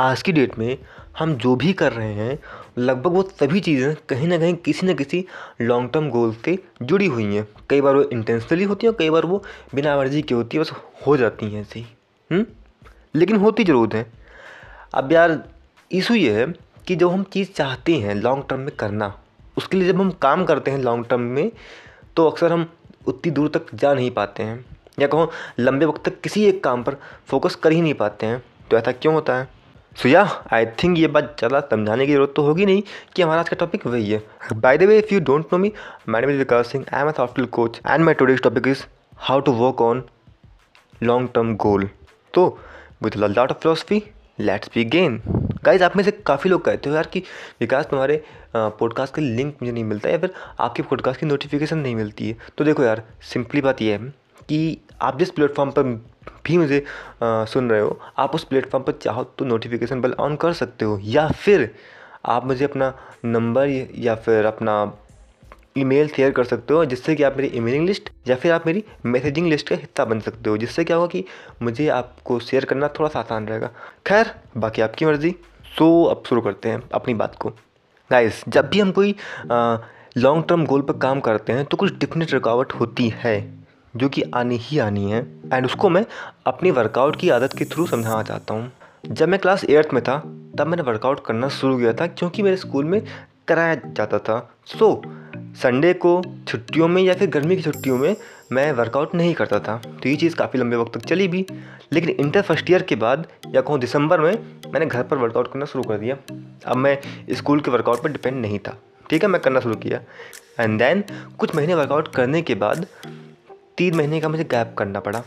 आज की डेट में हम जो भी कर रहे हैं, लगभग वो सभी चीज़ें कहीं ना कहीं किसी न किसी लॉन्ग टर्म गोल से जुड़ी हुई हैं। कई बार वो इंटेंशनली होती हैं कई बार वो बिना मर्ज़ी की होती है, बस हो जाती हैं ऐसे ही। हम्म? लेकिन होती ज़रूर हैं। अब यार, इशू ये है कि जो हम चीज़ चाहते हैं लॉन्ग टर्म में करना, उसके लिए जब हम काम करते हैं लॉन्ग टर्म में तो अक्सर हम उतनी दूर तक जा नहीं पाते हैं। या कहो, लंबे वक्त तक किसी एक काम पर फोकस कर ही नहीं पाते हैं। तो ऐसा क्यों होता है? सो या आई थिंक ये बात ज़्यादा समझाने की ज़रूरत तो होगी नहीं कि हमारा आज का टॉपिक वही है। By the way if you don't know me my name is Vikas Singh I am a software coach and my today's topic is how to work on long term goal तो with lot of philosophy let's begin guys आप में से काफ़ी लोग कहते हो यार कि, विकास, तुम्हारे पॉडकास्ट का लिंक मुझे नहीं मिलता या फिर आपके पॉडकास्ट की नोटिफिकेशन नहीं मिलती है? तो देखो यार सिंपली बात यह है कि आप जिस प्लेटफॉर्म पर भी मुझे आ, सुन रहे हो आप उस प्लेटफॉर्म पर चाहो तो नोटिफिकेशन बेल ऑन कर सकते हो या फिर आप मुझे अपना नंबर या फिर अपना ईमेल शेयर कर सकते हो जिससे कि आप मेरी ईमेलिंग लिस्ट या फिर आप मेरी मैसेजिंग लिस्ट का हिस्सा बन सकते हो जिससे क्या होगा कि मुझे आपको शेयर करना थोड़ा सा आसान रहेगा। खैर बाकी आपकी मर्ज़ी। सो अब शुरू करते हैं अपनी बात को। गाइस जब भी हम कोई लॉन्ग टर्म गोल पर काम करते हैं तो कुछ डिफिनेट रुकावट होती है। जो कि आनी ही आनी है। एंड उसको मैं अपनी वर्कआउट की आदत के थ्रू समझाना चाहता हूँ। जब मैं क्लास एट्थ में था, तब मैंने वर्कआउट करना शुरू किया था, क्योंकि मेरे स्कूल में कराया जाता था। सो संडे को छुट्टियों में या फिर गर्मी की छुट्टियों में मैं वर्कआउट नहीं करता था। तो ये चीज़ काफ़ी लंबे वक्त तक चली भी। लेकिन इंटर फ़र्स्ट ईयर के बाद, या कहूँ दिसंबर में, मैंने घर पर वर्कआउट करना शुरू कर दिया। अब मैं स्कूल के वर्कआउट पर डिपेंड नहीं था। ठीक है, मैं करना शुरू किया। एंड देन कुछ महीने वर्कआउट करने के बाद तीन महीने का मुझे गैप करना पड़ा।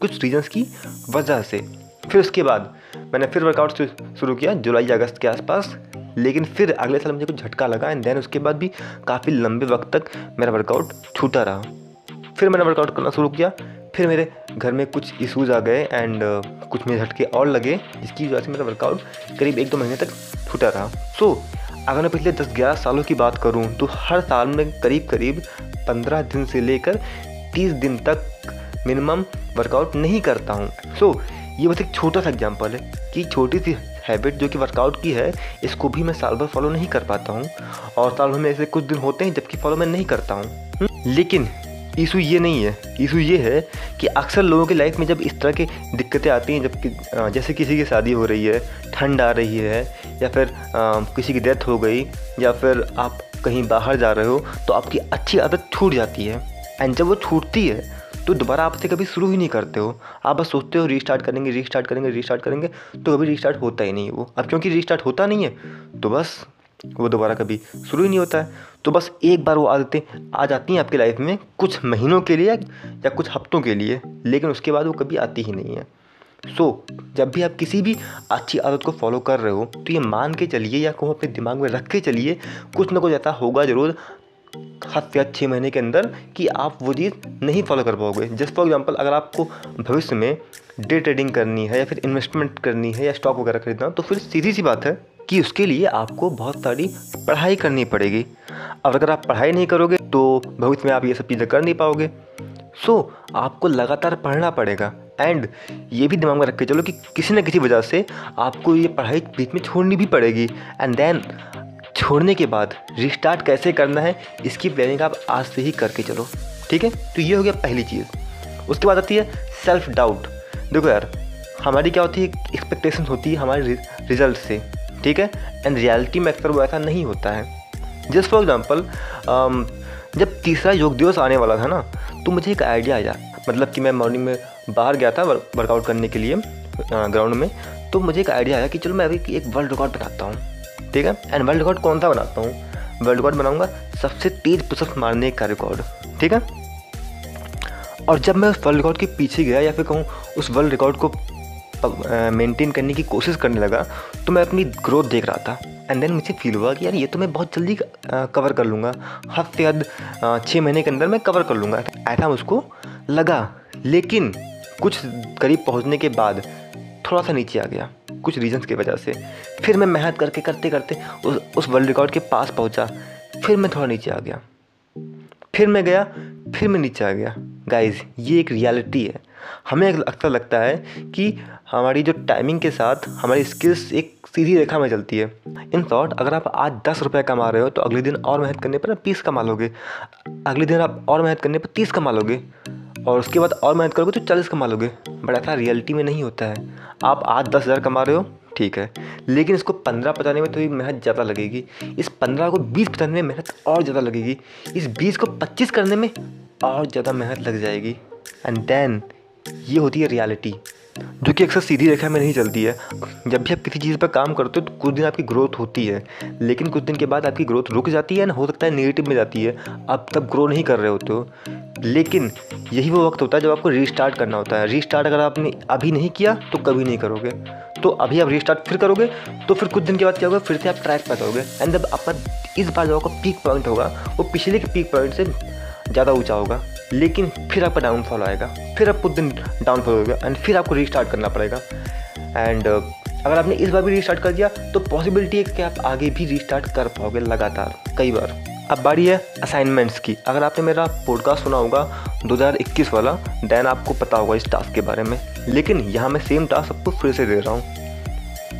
कुछ रीजंस की वजह से। फिर उसके बाद मैंने फिर वर्कआउट शुरू किया जुलाई अगस्त के आसपास। लेकिन फिर अगले साल मुझे कुछ झटका लगा एंड देन उसके बाद भी काफ़ी लंबे वक्त तक मेरा वर्कआउट छूटा रहा। फिर मैंने वर्कआउट करना शुरू किया। फिर मेरे घर में कुछ इश्यूज़ आ गए एंड uh, कुछ मेरे झटके और लगे जिसकी वजह से मेरा वर्कआउट करीब एक दो महीने तक छूटा रहा। सो so, अगर मैं पिछले दस ग्यारह सालों की बात करूँ तो हर साल में करीब करीब पंद्रह दिन से लेकर तीस दिन तक मिनिमम वर्कआउट नहीं करता हूँ। सो so, ये बस एक छोटा सा एग्ज़ाम्पल है कि छोटी सी हैबिट जो कि वर्कआउट की है इसको भी मैं साल भर फॉलो नहीं कर पाता हूँ और साल भर में ऐसे कुछ दिन होते हैं जबकि फॉलो मैं नहीं करता हूँ। हम्म, लेकिन इशू ये नहीं है। इशू ये है कि अक्सर लोगों की लाइफ में जब इस तरह की दिक्कतें आती हैं जबकि जैसे किसी की शादी हो रही है ठंड आ रही है या फिर आ, किसी की डेथ हो गई या फिर आप कहीं बाहर जा रहे हो तो आपकी अच्छी आदत छूट जाती है। एंड जब वो छूटती है तो दोबारा आपसे कभी शुरू ही नहीं करते हो। आप बस सोचते हो रीस्टार्ट करेंगे रीस्टार्ट करेंगे रीस्टार्ट करेंगे तो कभी रीस्टार्ट होता ही नहीं वो। अब क्योंकि रीस्टार्ट होता नहीं है तो बस वो दोबारा कभी शुरू ही नहीं होता है। तो बस एक बार वो आदतें आ जाती हैं आपकी लाइफ में कुछ महीनों के लिए या कुछ हफ्तों के लिए लेकिन उसके बाद वो कभी आती ही नहीं है। सो so, जब भी आप किसी भी अच्छी आदत को फॉलो कर रहे हो तो ये मान के चलिए या को अपने दिमाग में रख के चलिए कुछ ना कुछ ऐसा होगा ज़रूर हफ़्ते या छः महीने के अंदर कि आप वो चीज़ नहीं फॉलो कर पाओगे। जस्ट फॉर एग्जांपल अगर आपको भविष्य में डे ट्रेडिंग करनी है या फिर इन्वेस्टमेंट करनी है या स्टॉक वगैरह खरीदना तो फिर सीधी सी बात है कि उसके लिए आपको बहुत सारी पढ़ाई करनी पड़ेगी। और अगर आप पढ़ाई नहीं करोगे तो भविष्य में आप ये सब चीज़ें कर नहीं पाओगे। सो so, आपको लगातार पढ़ना पड़ेगा। एंड ये भी दिमाग में रख के चलो कि किसी न किसी वजह से आपको ये पढ़ाई बीच में छोड़नी भी पड़ेगी। एंड देन छोड़ने के बाद रिस्टार्ट कैसे करना है, इसकी प्लानिंग आप आज से ही करके चलो, ठीक है? तो ये हो गया पहली चीज़। उसके बाद आती है सेल्फ डाउट देखो यार, हमारी क्या होती है एक्सपेक्टेशन होती है हमारे रिज़ल्ट से, ठीक है? एंड रियलिटी में अक्सर वो ऐसा नहीं होता है। जस्ट फॉर एग्ज़ाम्पल जब तीसरा योग दिवस आने वाला था ना तो मुझे एक आइडिया आया। मतलब कि मैं मॉर्निंग में बाहर गया था वर्कआउट करने के लिए ग्राउंड में तो मुझे एक आइडिया आया कि चलो मैं अभी एक वर्ल्ड रिकॉर्ड बनाता हूँ। ठीक है? एंड वर्ल्ड रिकॉर्ड कौन सा बनाता हूँ? वर्ल्ड रिकॉर्ड बनाऊँगा सबसे तेज पुशअप मारने का रिकॉर्ड ठीक है? और जब मैं उस वर्ल्ड रिकॉर्ड के पीछे गया या फिर कहूँ उस वर्ल्ड रिकॉर्ड को मेंटेन करने की कोशिश करने लगा तो मैं अपनी ग्रोथ देख रहा था। एंड देन मुझे फील हुआ कि यार ये तो मैं बहुत जल्दी कवर कर लूँगा। हद से हद छः महीने के अंदर मैं कवर कर लूँगा। ऐसा मुझको लगा। लेकिन कुछ करीब पहुँचने के बाद थोड़ा सा नीचे आ गया। कुछ रीजंस की वजह से। फिर मैं मेहनत करके करते करते उस उस वर्ल्ड रिकॉर्ड के पास पहुँचा। फिर मैं थोड़ा नीचे आ गया। फिर मैं गया, फिर मैं नीचे आ गया। गाइज़ ये एक रियलिटी है। हमें अक्सर लगता है कि हमारी जो टाइमिंग के साथ हमारी स्किल्स एक सीधी रेखा में चलती है। इन शॉर्ट अगर आप आज दस रुपये कमा रहे हो तो अगले दिन और मेहनत करने पर ना बीस कमा लोगे। अगले दिन आप और मेहनत करने पर तीस कमा लोगे। और उसके बाद और मेहनत करोगे तो चालीस कमा लोगे। बट ऐसा रियलिटी में नहीं होता है। आप आज दस हज़ार कमा रहे हो, ठीक है। लेकिन इसको पंद्रह पचाने में थोड़ी मेहनत ज़्यादा लगेगी। इस पंद्रह को बीस पचाने में मेहनत और ज़्यादा लगेगी। इस बीस को पच्चीस करने में और ज़्यादा मेहनत लग जाएगी। एंड देन ये होती है रियलिटी। जो कि अक्सर सीधी रेखा में नहीं चलती है। जब भी आप किसी चीज़ पर काम करते हो तो कुछ दिन आपकी ग्रोथ होती है। लेकिन कुछ दिन के बाद आपकी ग्रोथ रुक जाती है, ना हो सकता है नेगेटिव में जाती है। आप तब ग्रो नहीं कर रहे होते हो। लेकिन यही वो वक्त होता है जब आपको रीस्टार्ट करना होता है। रीस्टार्ट अगर आपने अभी नहीं किया तो कभी नहीं करोगे। तो अभी आप रीस्टार्ट फिर करोगे तो फिर कुछ दिन के बाद क्या होगा? फिर से आप ट्रैक पर करोगे एंड जब आपका इस बार जो आपका पीक पॉइंट होगा, वो पिछले के पीक पॉइंट से ज़्यादा ऊँचा होगा। लेकिन फिर आपका डाउनफॉल आएगा। फिर आप कुछ दिन डाउनफॉल होगा एंड फिर आपको रीस्टार्ट करना पड़ेगा। एंड अगर आपने इस बार भी रीस्टार्ट कर दिया तो पॉसिबिलिटी है कि आप आगे भी रीस्टार्ट कर पाओगे लगातार, कई बार। अब बारी है असाइनमेंट्स की। अगर आपने मेरा पॉडकास्ट सुना होगा 2021 वाला देन आपको पता होगा इस टास्क के बारे में। लेकिन यहाँ मैं सेम टास्क आपको फिर से दे रहा हूँ।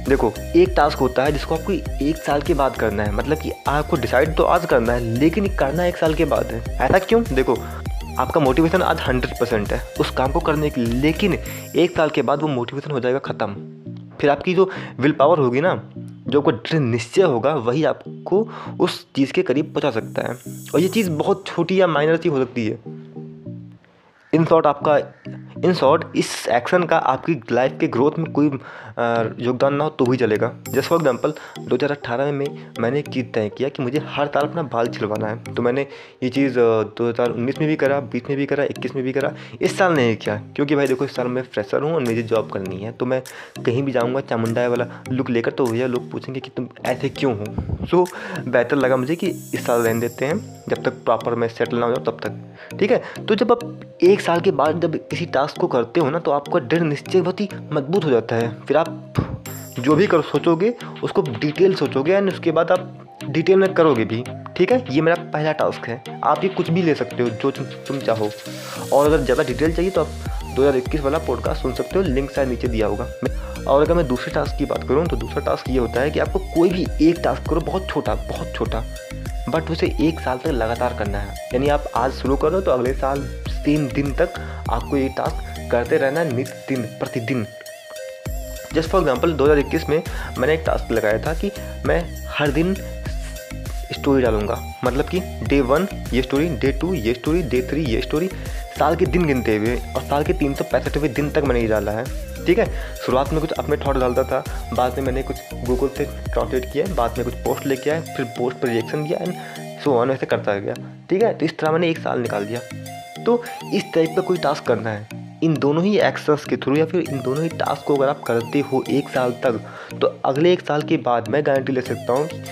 देखो, एक टास्क होता है जिसको आपको एक साल के बाद करना है। मतलब कि आपको डिसाइड तो आज करना है, लेकिन करना एक साल के बाद है। ऐसा क्यों? देखो आपका मोटिवेशन आज हंड्रेड परसेंट है। उस काम को करने के लिए लेकिन एक साल के बाद वो मोटिवेशन हो जाएगा ख़त्म। फिर आपकी जो विल पावर होगी ना, जो आपको दृढ़ निश्चय होगा, वही आपको उस चीज़ के करीब पहुँचा सकता है। और ये चीज़ बहुत छोटी या माइनर सी हो सकती है। इन शॉर्ट आपका इन शॉर्ट इस एक्शन का आपकी लाइफ के ग्रोथ में कोई योगदान ना हो तो भी चलेगा। जैसे फॉर एग्जांपल 2018 में मैंने एक चीज़ तय किया कि मुझे हर साल अपना बाल छिलवाना है। तो मैंने ये चीज़ 2019 में भी करा 20 में भी करा 21 में भी करा। इस साल नहीं किया, क्योंकि भाई देखो, इस साल मैं फ्रेशर हूँ और मुझे जॉब करनी है। तो मैं कहीं भी जाऊँगा, चामुंडा वाला लुक लेकर तो भैया लोग पूछेंगे कि तुम ऐसे क्यों हो? सो बेहतर लगा मुझे कि इस साल रहने देते हैं। जब तक प्रॉपर मैं सेटल ना हो जाऊँ, तब तक। ठीक है? तो जब आप एक साल के बाद जब किसी टास्क को करते हो ना तो आपका दृढ़ निश्चय बहुत ही मज़बूत हो जाता है। फिर आप जो भी कर सोचोगे, उसको डिटेल सोचोगे एंड उसके बाद आप डिटेल में करोगे भी। ठीक है? ये मेरा पहला टास्क है। आप ये कुछ भी ले सकते हो, जो तुम तुम चाहो। और अगर ज़्यादा डिटेल चाहिए तो आप 2021 वाला पॉडकास्ट सुन सकते हो। लिंक शायद नीचे दिया होगा। और अगर मैं दूसरे टास्क की बात करूँ तो दूसरा टास्क ये होता है कि आपको कोई भी एक टास्क करो, बहुत छोटा बहुत छोटा। बट उसे एक साल तक लगातार करना है। यानी आप आज शुरू करो तो अगले साल तीन दिन तक आपको ये टास्क करते रहना है नित्य दिन, प्रतिदिन। जस्ट फॉर एग्ज़ाम्पल 2021 में मैंने एक टास्क लगाया था कि मैं हर दिन स्टोरी डालूँगा। मतलब कि डे वन ये स्टोरी डे टू ये स्टोरी डे थ्री ये स्टोरी साल के दिन गिनते हुए और साल के तीन सौ पैंसठवें दिन तक मैंने ये डाला है। ठीक है? शुरुआत में कुछ अपने थॉट डालता था। बाद में मैंने कुछ गूगल से ट्रांसलेट किया, बाद में कुछ पोस्ट लेके आया, फिर पोस्ट पर रिएक्शन दिया एंड सो ऑन वैसे करता गया। ठीक है? तो इस तरह मैंने एक साल निकाल दिया। तो इस टाइप का कोई टास्क करना है। इन दोनों ही एक्शंस के थ्रू या फिर इन दोनों ही टास्क को अगर आप करते हो एक साल तक तो अगले एक साल के बाद मैं गारंटी ले सकता हूँ कि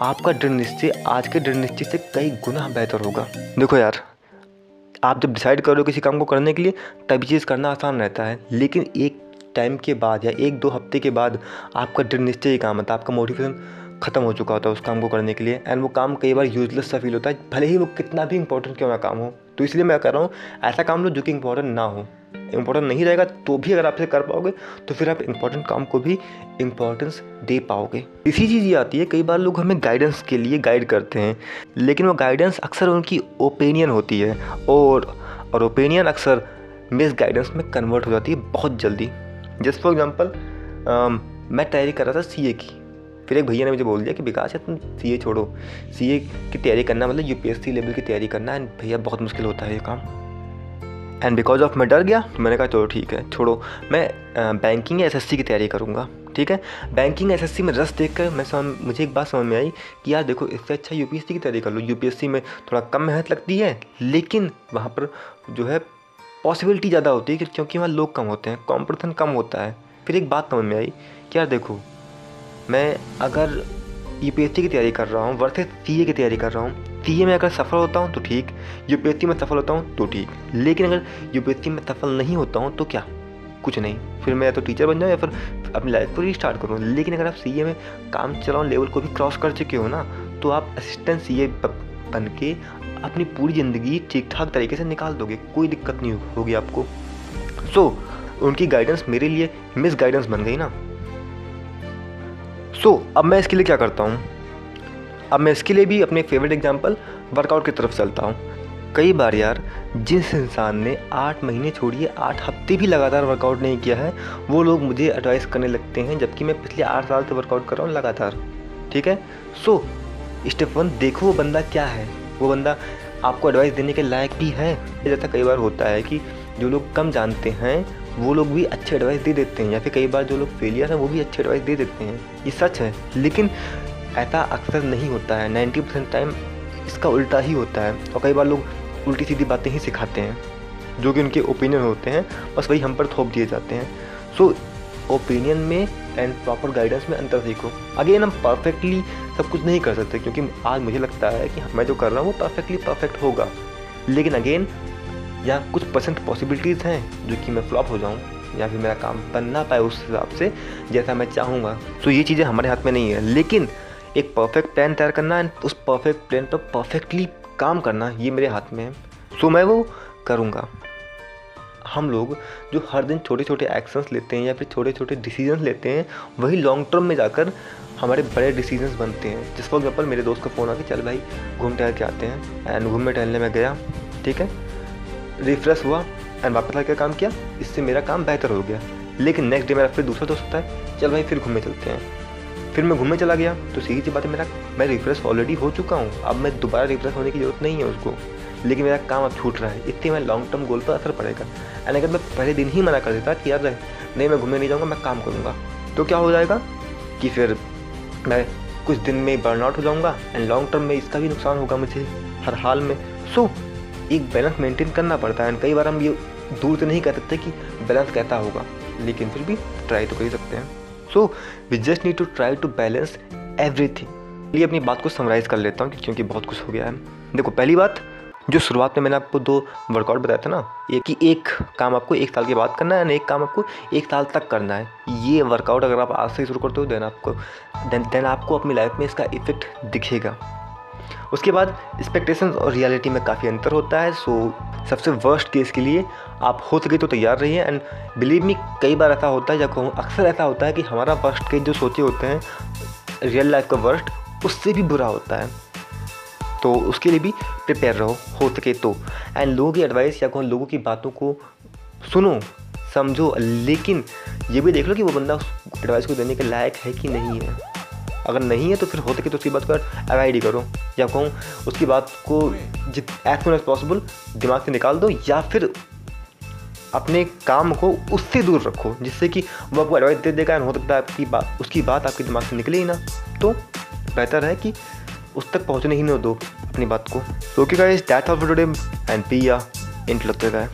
आपका दृढ़ निश्चय, आज के दृढ़ निश्चय से कई गुना बेहतर होगा। देखो यार, आप जब डिसाइड करो किसी काम को करने के लिए, तभी चीज़ करना आसान रहता है। लेकिन एक टाइम के बाद या एक दो हफ़्ते के बाद आपका दृढ़ निश्चय ही काम आता है। आपका मोटिवेशन ख़त्म हो चुका होता है उस काम को करने के लिए। एंड वो काम कई बार यूजलेस सा फील होता है। भले ही वो कितना भी इंपॉर्टेंट क्यों ना काम हो। तो इसलिए मैं कह रहा हूँ, ऐसा काम लो जो कि इंपॉर्टेंट ना हो। इंपॉर्टेंट नहीं रहेगा तो भी अगर आप इसे कर पाओगे तो फिर आप इंपॉर्टेंट काम को भी इंपॉर्टेंस दे पाओगे। इसी चीज़ ये आती है, कई बार लोग हमें गाइडेंस के लिए गाइड करते हैं। लेकिन वो गाइडेंस अक्सर उनकी ओपिनियन होती है। और और ओपिनियन अक्सर मिस गाइडेंस में कन्वर्ट हो जाती है बहुत जल्दी। जस्ट फॉर एग्ज़ाम्पल मैं तैयारी कर रहा था सीए की। फिर एक भैया ने मुझे बोल दिया कि, विकास है तुम सीए छोड़ो। सीए की तैयारी करना मतलब यूपीएससी लेवल की तैयारी करना एंड भैया बहुत मुश्किल होता है ये काम. एंड बिकॉज़ ऑफ़ मैं डर गया तो मैंने कहा, चलो ठीक है, छोड़ो। मैं बैंकिंग या एसएससी की तैयारी करूँगा, ठीक है? बैंकिंग एसएससी में रस देख कर मैं समझ मुझे एक बात समझ में आई कि, यार, देखो, इससे अच्छा यूपीएससी की तैयारी कर लो। यूपीएससी में थोड़ा कम मेहनत लगती है, लेकिन वहाँ पर जो है पॉसिबिलिटी ज़्यादा होती है क्योंकि वहाँ लोग कम होते हैं कॉम्पिटिशन कम होता है। फिर एक बात समझ में आई कि यार देखो, मैं अगर यू की तैयारी कर रहा हूँ वर्सेस सी की तैयारी कर रहा हूँ सी में अगर सफल होता हूँ तो ठीक यू में सफल होता हूँ तो ठीक, लेकिन अगर यू में सफल नहीं होता हूँ तो क्या? कुछ नहीं। फिर मैं या तो टीचर बन जाऊँ या फिर अपनी लाइफ को रीस्टार्ट करूँ। लेकिन अगर आप सी में काम चलाओ लेवल को भी क्रॉस कर चुके हो ना तो आप असिस्टेंट सी बन के अपनी पूरी ज़िंदगी ठीक ठाक तरीके से निकाल दोगे। कोई दिक्कत नहीं होगी आपको। सो so, उनकी गाइडेंस मेरे लिए मिस गाइडेंस बन गई ना। सो so, अब मैं इसके लिए क्या करता हूँ? अब मैं इसके लिए भी अपने फेवरेट एग्ज़ाम्पल वर्कआउट की तरफ़ चलता हूँ। कई बार यार जिस इंसान ने आठ महीने छोड़िए आठ हफ़्ते भी लगातार वर्कआउट नहीं किया है वो लोग मुझे एडवाइस करने लगते हैं जबकि मैं पिछले आठ साल से वर्कआउट कर रहा हूँ लगातार। ठीक है? सो स्टेप वन देखो वो बंदा क्या है। वो बंदा आपको एडवाइस देने के लायक भी है। जैसा कई बार होता है कि जो लोग कम जानते हैं, वो लोग भी अच्छे एडवाइस दे देते हैं। या फिर कई बार जो लोग फेलियर हैं, वो भी अच्छे एडवाइस दे देते हैं। ये सच है। लेकिन ऐसा अक्सर नहीं होता है। नाइन्टी परसेंट टाइम इसका उल्टा ही होता है। और कई बार लोग उल्टी सीधी बातें ही सिखाते हैं, जो कि उनके ओपिनियन होते हैं। बस वही हम पर थोप दिए जाते हैं। सो ओपिनियन में एंड प्रॉपर गाइडेंस में अंतर सीखो अगेन हम परफेक्टली सब कुछ नहीं कर सकते क्योंकि आज मुझे लगता है कि मैं जो कर रहा हूँ वो परफेक्टली परफेक्ट होगा। लेकिन अगेन यहाँ कुछ परसेंट पॉसिबिलिटीज़ हैं जो कि मैं फ्लॉप हो जाऊँ या फिर मेरा काम बन ना पाए उस हिसाब से जैसा मैं चाहूँगा। तो ये चीज़ें हमारे हाथ में नहीं है। लेकिन एक परफेक्ट प्लान तैयार करना एंड उस परफेक्ट प्लान पर परफेक्टली काम करना, ये मेरे हाथ में है। सो मैं वो करूँगा। हम लोग जो हर दिन छोटे छोटे एक्शंस लेते हैं या फिर छोटे छोटे डिसीजंस लेते हैं, वही लॉन्ग टर्म में जाकर हमारे बड़े डिसीजंस बनते हैं। जिस फॉर एग्ज़ाम्पल मेरे दोस्त का फ़ोन आ के, चल भाई घूम टहल के आते हैं एंड घूमने टहलने में गया। ठीक है? रिफ्रेश हुआ एंड वापस आकर काम किया। इससे मेरा काम बेहतर हो गया। लेकिन नेक्स्ट डे मेरा फिर दूसरा दोस्त होता है चल भाई, फिर घूमने चलते हैं। फिर मैं घूमने चला गया। तो सीधी सी बात है, मेरा, मैं रिफ्रेश ऑलरेडी हो चुका हूँ। अब मैं दोबारा रिफ्रेश होने की ज़रूरत नहीं है उसको। लेकिन मेरा काम अब छूट रहा है। इससे मैं लॉन्ग टर्म गोल पर असर पड़ेगा। एंड अगर मैं पहले दिन ही मना कर देता कि यार नहीं मैं घूमने नहीं जाऊँगा मैं काम करूँगा तो क्या हो जाएगा कि फिर मैं कुछ दिन में बर्नआउट हो जाऊँगा एंड लॉन्ग टर्म में इसका भी नुकसान होगा मुझे हर हाल में। सो so, एक बैलेंस मेंटेन करना पड़ता है। एंड कई बार हम ये दूर से नहीं कह सकते कि बैलेंस कैसा होगा लेकिन फिर भी ट्राई तो कर ही सकते हैं। So we just need to try to balance everything ये अपनी बात को समराइज़ कर लेता हूँ क्योंकि बहुत कुछ हो गया है। देखो पहली बात जो शुरुआत में मैंने आपको दो वर्कआउट बताया था ना एक कि एक काम आपको एक साल के बाद करना है एक काम आपको एक साल तक करना है। ये वर्कआउट अगर आप आज से शुरू करते हो देन आपको देन देन आपको अपनी लाइफ में इसका इफ़ेक्ट दिखेगा। उसके बाद एक्सपेक्टेशन और रियलिटी में काफ़ी अंतर होता है सो सबसे वर्स्ट केस के लिए आप हो सके तो तैयार रहिए। एंड बिलीव मी कई बार ऐसा होता है, या कहूँ, अक्सर ऐसा होता है कि हमारा वर्स्ट केस जो सोचे होते हैं रियल लाइफ का वर्स्ट उससे भी बुरा होता है। तो उसके लिए भी प्रिपेयर रहो, हो सके तो। एंड लोगों की एडवाइस या कहूँ लोगों की बातों को सुनो, समझो। लेकिन ये भी देख लो कि वो बंदा उस एडवाइस को देने के लायक है कि नहीं है। अगर नहीं है तो फिर हो सके तो उसकी बात को अवॉइड ही करो। या कहूँ उसकी बात को जित एज सुन एज पॉसिबल दिमाग से निकाल दो या फिर अपने काम को उससे दूर रखो, जिससे कि वो आपको एडवाइस दे देगा। हो सकता है आपकी बात उसकी बात आपके दिमाग से निकले ही ना। तो बेहतर है कि उस तक पहुँचने ही नहीं दो। अपनी बात को। Okay guys that's all for today and B या इंट लगते है